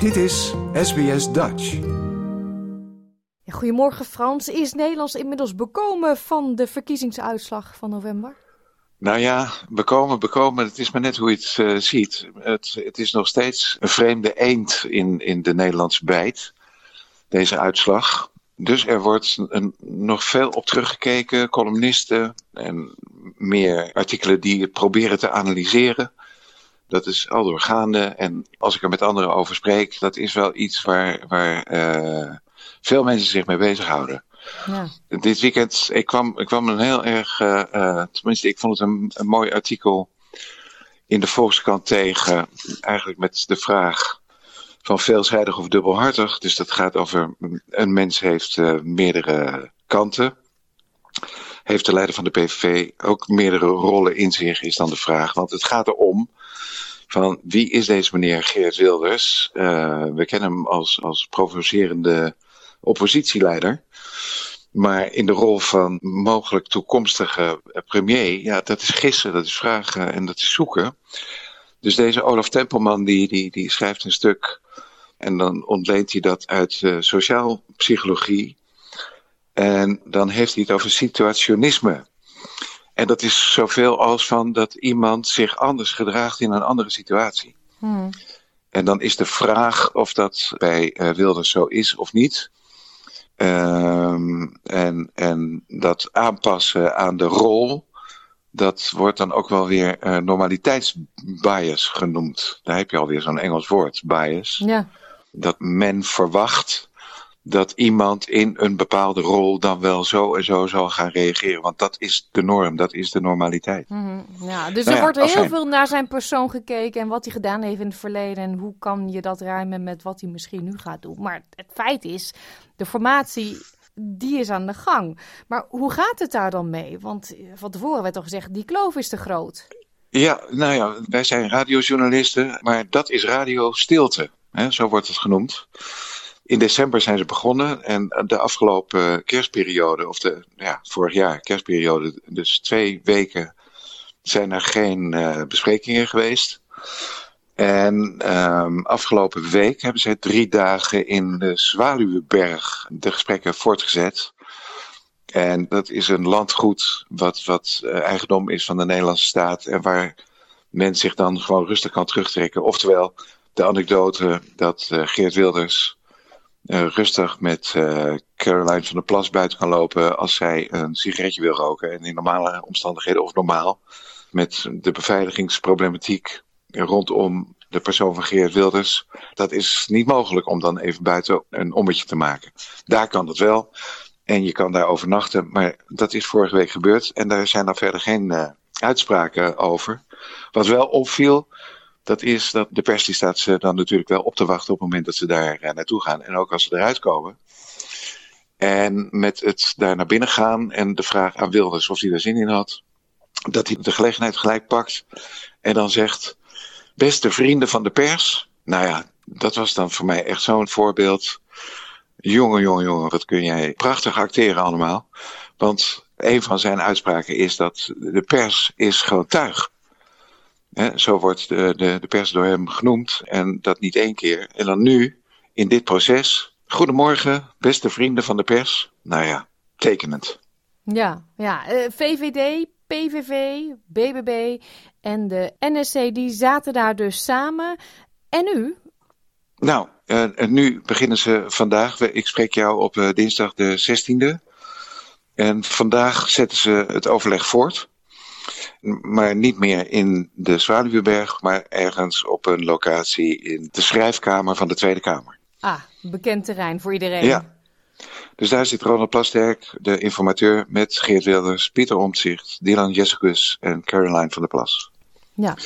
Dit is SBS Dutch. Goedemorgen Frans. Is Nederland inmiddels bekomen van de verkiezingsuitslag van november? Nou ja, bekomen, bekomen, het is maar net hoe je het uh, ziet. Het, het, is nog steeds een vreemde eend in, in de Nederlandse bijt, deze uitslag. Dus er wordt een, nog veel op teruggekeken, columnisten en meer artikelen die het proberen te analyseren. Dat is al doorgaande. En als ik er met anderen over spreek, dat is wel iets waar, waar uh, veel mensen zich mee bezighouden. Ja. Dit weekend, ik kwam, ik kwam een heel erg, uh, uh, tenminste ik vond het een, een mooi artikel in de Volkskrant tegen. Eigenlijk met de vraag van veelzijdig of dubbelhartig. Dus dat gaat over, een mens heeft meerdere kanten. Heeft de leider van de PVV ook meerdere rollen in zich, is dan de vraag. Want het gaat erom van wie is deze meneer Geert Wilders? Uh, we kennen hem als, als provocerende oppositieleider. Maar in de rol van mogelijk toekomstige premier, ja, dat is gissen, dat is vragen en dat is zoeken. Dus deze Olaf Tempelman, die, die, die schrijft een stuk en dan ontleent hij dat uit uh, sociaal psychologie. En dan heeft hij het over situationisme. En dat is zoveel als van dat iemand zich anders gedraagt in een andere situatie. Hmm. En dan is de vraag of dat bij uh, Wilders zo is of niet. Um, en, en dat aanpassen aan de rol, dat wordt dan ook wel weer uh, normaliteitsbias genoemd. Daar heb je alweer zo'n Engels woord, bias. Ja. Dat men verwacht dat iemand in een bepaalde rol dan wel zo en zo zal gaan reageren. Want dat is de norm, dat is de normaliteit. Mm -hmm. ja, dus nou er wordt heel veel naar zijn persoon gekeken en wat hij gedaan heeft in het verleden. En hoe kan je dat rijmen met wat hij misschien nu gaat doen. Maar het feit is, de formatie die is aan de gang. Maar hoe gaat het daar dan mee? Want van tevoren werd toch gezegd, die kloof is te groot. Ja, nou ja, wij zijn radiojournalisten, maar dat is radio stilte. Hè, zo wordt het genoemd. In december zijn ze begonnen en de afgelopen kerstperiode, of de ja, vorig jaar kerstperiode, dus twee weken, zijn er geen uh, besprekingen geweest. En um, afgelopen week hebben ze drie dagen in de Zwaluwenberg de gesprekken voortgezet. En dat is een landgoed wat, wat uh, eigendom is van de Nederlandse staat en waar men zich dan gewoon rustig kan terugtrekken. Oftewel, de anekdote dat uh, Geert Wilders rustig met uh, Caroline van der Plas buiten kan lopen als zij een sigaretje wil roken. En in normale omstandigheden of normaal met de beveiligingsproblematiek rondom de persoon van Geert Wilders. Dat is niet mogelijk om dan even buiten een ommetje te maken. Daar kan dat wel. En je kan daar overnachten. Maar dat is vorige week gebeurd. En daar zijn dan verder geen uh, uitspraken over. Wat wel opviel, dat is dat de pers die staat ze dan natuurlijk wel op te wachten op het moment dat ze daar uh, naartoe gaan. En ook als ze eruit komen. En met het daar naar binnen gaan en de vraag aan Wilders of hij er zin in had. Dat hij de gelegenheid gelijk pakt en dan zegt, beste vrienden van de pers. Nou ja, dat was dan voor mij echt zo'n voorbeeld. Jongen, jongen, jongen, wat kun jij prachtig acteren allemaal. Want een van zijn uitspraken is dat de pers is gewoon tuig. He, zo wordt de, de, de pers door hem genoemd en dat niet één keer. En dan nu, in dit proces. Goedemorgen, beste vrienden van de pers. Nou ja, tekenend. Ja, ja. Uh, VVD, PVV, BBB en de NSC, die zaten daar dus samen. En nu? Nou, uh, nu beginnen ze vandaag. Ik spreek jou op uh, dinsdag de 16e. En vandaag zetten ze het overleg voort. Maar niet meer in de Zwaluweberg, maar ergens op een locatie in de schrijfkamer van de Tweede Kamer. Ah, bekend terrein voor iedereen. Ja. Dus daar zit Ronald Plasterk, de informateur, met Geert Wilders, Pieter Omtzigt, Dylan Jessicus en Caroline van der Plas. Ja.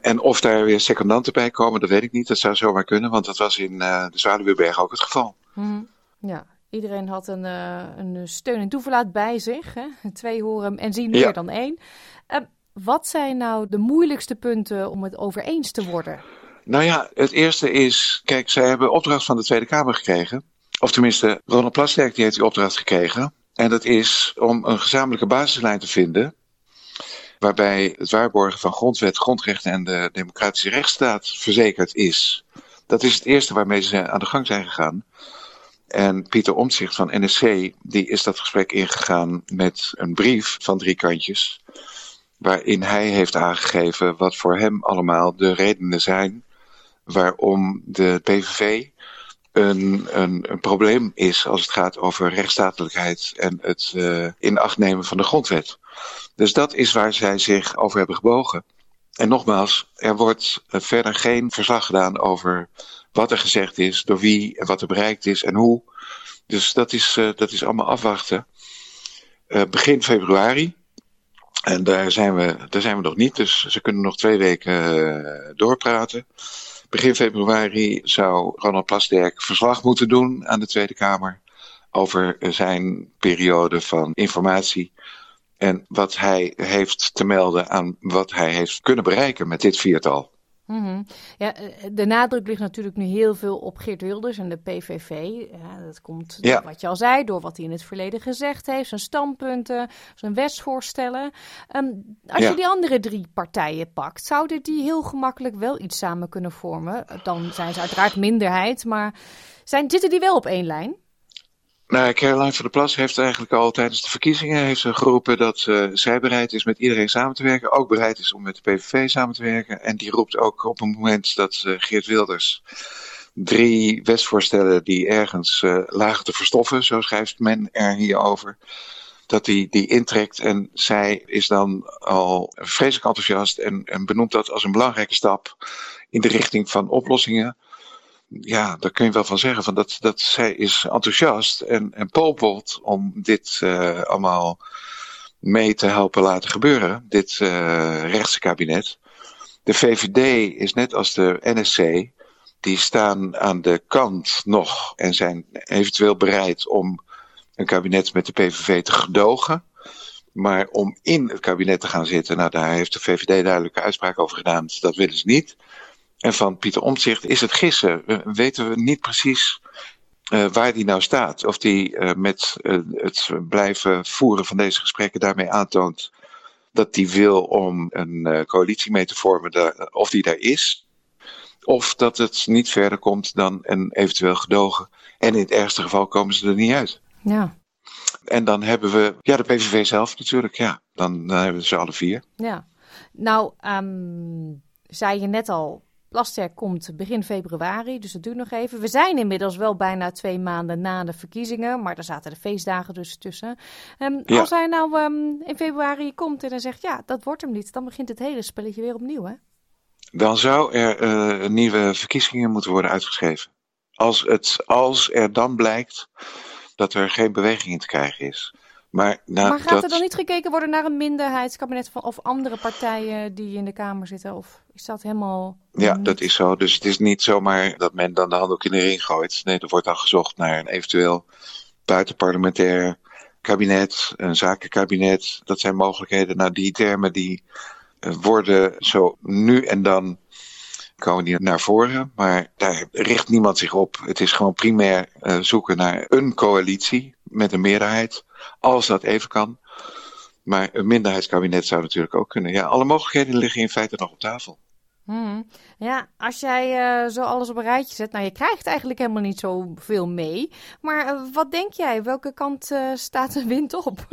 En of daar weer secondanten bij komen, dat weet ik niet. Dat zou zomaar kunnen, want dat was in uh, de Zwaluweberg ook het geval. Mm, ja, iedereen had een, uh, een steun en toeverlaat bij zich. Hè? Twee horen en zien meer ja. dan één. Uh, wat zijn nou de moeilijkste punten om het over eens te worden? Nou ja, het eerste is, kijk, zij hebben opdracht van de Tweede Kamer gekregen. Of tenminste, Ronald Plasterk die heeft die opdracht gekregen. En dat is om een gezamenlijke basislijn te vinden. Waarbij het waarborgen van grondwet, grondrechten en de democratische rechtsstaat verzekerd is. Dat is het eerste waarmee ze aan de gang zijn gegaan. En Pieter Omtzigt van NSC, die is dat gesprek ingegaan met een brief van drie kantjes. Waarin hij heeft aangegeven wat voor hem allemaal de redenen zijn waarom de PVV een, een, een probleem is als het gaat over rechtsstatelijkheid en het uh, in acht nemen van de grondwet. Dus dat is waar zij zich over hebben gebogen. En nogmaals, er wordt verder geen verslag gedaan over wat er gezegd is, door wie en wat er bereikt is en hoe. Dus dat is, uh, dat is allemaal afwachten. Uh, begin februari. En daar zijn, we, daar zijn we nog niet, dus ze kunnen nog twee weken doorpraten. Begin februari zou Ronald Plasterk verslag moeten doen aan de Tweede Kamer over zijn periode van informatie en wat hij heeft te melden aan wat hij heeft kunnen bereiken met dit viertal. Mm -hmm. ja, de nadruk ligt natuurlijk nu heel veel op Geert Wilders en de PVV. Ja, dat komt, ja. wat je al zei, door wat hij in het verleden gezegd heeft, zijn standpunten, zijn wetsvoorstellen. Um, als ja. je die andere drie partijen pakt, zouden die heel gemakkelijk wel iets samen kunnen vormen? Dan zijn ze uiteraard minderheid, maar zijn, zitten die wel op één lijn? Nou, Caroline van der Plas heeft eigenlijk al tijdens de verkiezingen heeft ze geroepen dat uh, zij bereid is met iedereen samen te werken. Ook bereid is om met de PVV samen te werken. En die roept ook op een moment dat uh, Geert Wilders drie wetsvoorstellen die ergens uh, lagen te verstoffen, zo schrijft men er hierover, dat die, die intrekt. En zij is dan al vreselijk enthousiast en, en benoemt dat als een belangrijke stap in de richting van oplossingen ja, daar kun je wel van zeggen. Van dat, dat zij is enthousiast en, en popelt om dit uh, allemaal mee te helpen laten gebeuren. Dit uh, rechtse kabinet. De VVD is net als de NSC. Die staan aan de kant nog en zijn eventueel bereid om een kabinet met de PVV te gedogen. Maar om in het kabinet te gaan zitten, nou daar heeft de VVD duidelijke uitspraak over gedaan. Dat willen ze niet. En van Pieter Omtzigt is het gissen. We weten we niet precies uh, waar die nou staat. Of die uh, met uh, het blijven voeren van deze gesprekken daarmee aantoont dat die wil om een coalitie mee te vormen, daar, of die daar is. Of dat het niet verder komt dan een eventueel gedogen. En in het ergste geval komen ze er niet uit. Ja. En dan hebben we, ja, de PVV zelf natuurlijk, ja. Dan, dan hebben we ze alle vier. Ja. Nou, um, zei je net al, Plasterk komt begin februari, dus dat duurt nog even. We zijn inmiddels wel bijna twee maanden na de verkiezingen, maar er zaten de feestdagen dus tussen. Um, ja. Als hij nou um, in februari komt en dan zegt, ja, dat wordt hem niet, dan begint het hele spelletje weer opnieuw, hè? Dan zou er uh, nieuwe verkiezingen moeten worden uitgeschreven. Als, het, als er dan blijkt dat er geen beweging in te krijgen is. Maar, nou, maar gaat dat... er dan niet gekeken worden naar een minderheidskabinet van, of andere partijen die in de Kamer zitten? Of is dat helemaal. Ja, niet... dat is zo. Dus het is niet zomaar dat men dan de handdoek in de ring gooit. Nee, er wordt dan gezocht naar een eventueel buitenparlementair kabinet, een zakenkabinet. Dat zijn mogelijkheden. Nou, die termen die worden zo nu en dan komen die naar voren. Maar daar richt niemand zich op. Het is gewoon primair uh, zoeken naar een coalitie met een meerderheid. Als dat even kan. Maar een minderheidskabinet zou natuurlijk ook kunnen. Ja, alle mogelijkheden liggen in feite nog op tafel. Hmm. Ja, als jij uh, zo alles op een rijtje zet, nou je krijgt eigenlijk helemaal niet zoveel mee. Maar uh, wat denk jij? Welke kant uh, staat de wind op?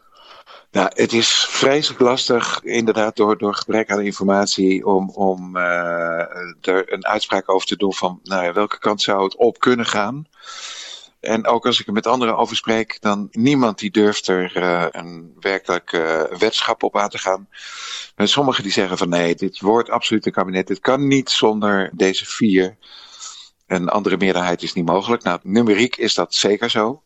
nou, het is vreselijk lastig, inderdaad, door, door gebrek aan informatie, om, om er een uitspraak over te doen van nou, welke kant zou het op kunnen gaan. En ook als ik er met anderen over spreek, dan niemand die durft er uh, een werkelijk uh, wedschap op aan te gaan. En sommigen die zeggen van nee, dit wordt absoluut een kabinet. Dit kan niet zonder deze vier. Een andere meerderheid is niet mogelijk. Nou, numeriek is dat zeker zo.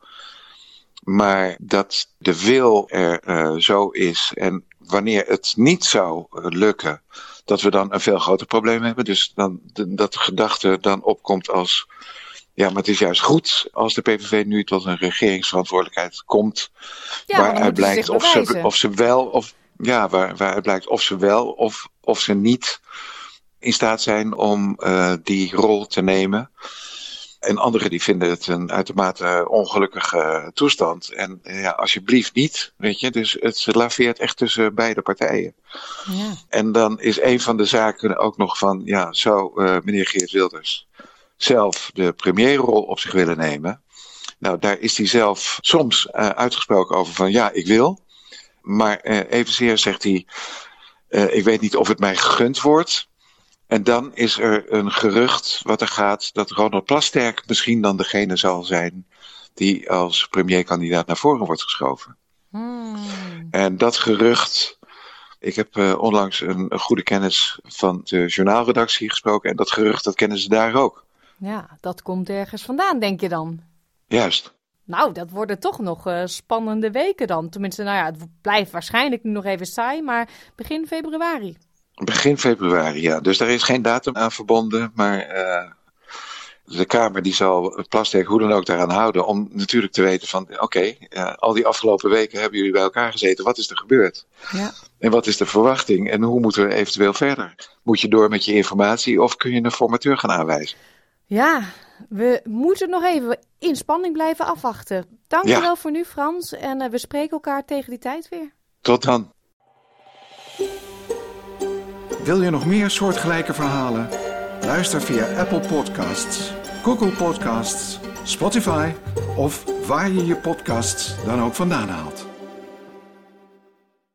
Maar dat de wil er uh, zo is en wanneer het niet zou lukken, dat we dan een veel groter probleem hebben. Dus dan, dat de gedachte dan opkomt als ja, maar het is juist goed als de PVV nu tot een regeringsverantwoordelijkheid komt. Ja, waaruit blijkt of ze, of ze wel of ja, waar, waaruit blijkt of ze wel of, of ze niet in staat zijn om uh, die rol te nemen. En anderen die vinden het een uitermate ongelukkige toestand. En ja, alsjeblieft niet, weet je. Dus het laveert echt tussen beide partijen. Ja. En dan is een van de zaken ook nog van, ja, zou uh, meneer Geert Wilders zelf de premierrol op zich willen nemen? Nou, daar is hij zelf soms uh, uitgesproken over van, ja, ik wil. Maar uh, evenzeer zegt hij, ik weet niet of het mij gegund wordt. En dan is er een gerucht wat er gaat dat Ronald Plasterk misschien dan degene zal zijn die als premierkandidaat naar voren wordt geschoven. Hmm. En dat gerucht. Ik heb uh, onlangs een, een, goede kennis van de journaalredactie gesproken. En dat gerucht, dat kennen ze daar ook. Ja, dat komt ergens vandaan, denk je dan? Juist. Nou, dat worden toch nog uh, spannende weken dan. Tenminste, nou ja, het blijft waarschijnlijk nu nog even saai, maar begin februari. Begin februari, ja. Dus daar is geen datum aan verbonden, maar uh, de Kamer die zal Plasterk hoe dan ook daaraan houden om natuurlijk te weten van oké, okay, uh, al die afgelopen weken hebben jullie bij elkaar gezeten, wat is er gebeurd? Ja. En wat is de verwachting en hoe moeten we eventueel verder? Moet je door met je informatie of kun je een formateur gaan aanwijzen? Ja, we moeten nog even in spanning blijven afwachten. Dankjewel ja. voor nu Frans en uh, we spreken elkaar tegen die tijd weer. Tot dan. Wil je nog meer soortgelijke verhalen? Luister via Apple Podcasts, Google Podcasts, Spotify of waar je je podcasts dan ook vandaan haalt.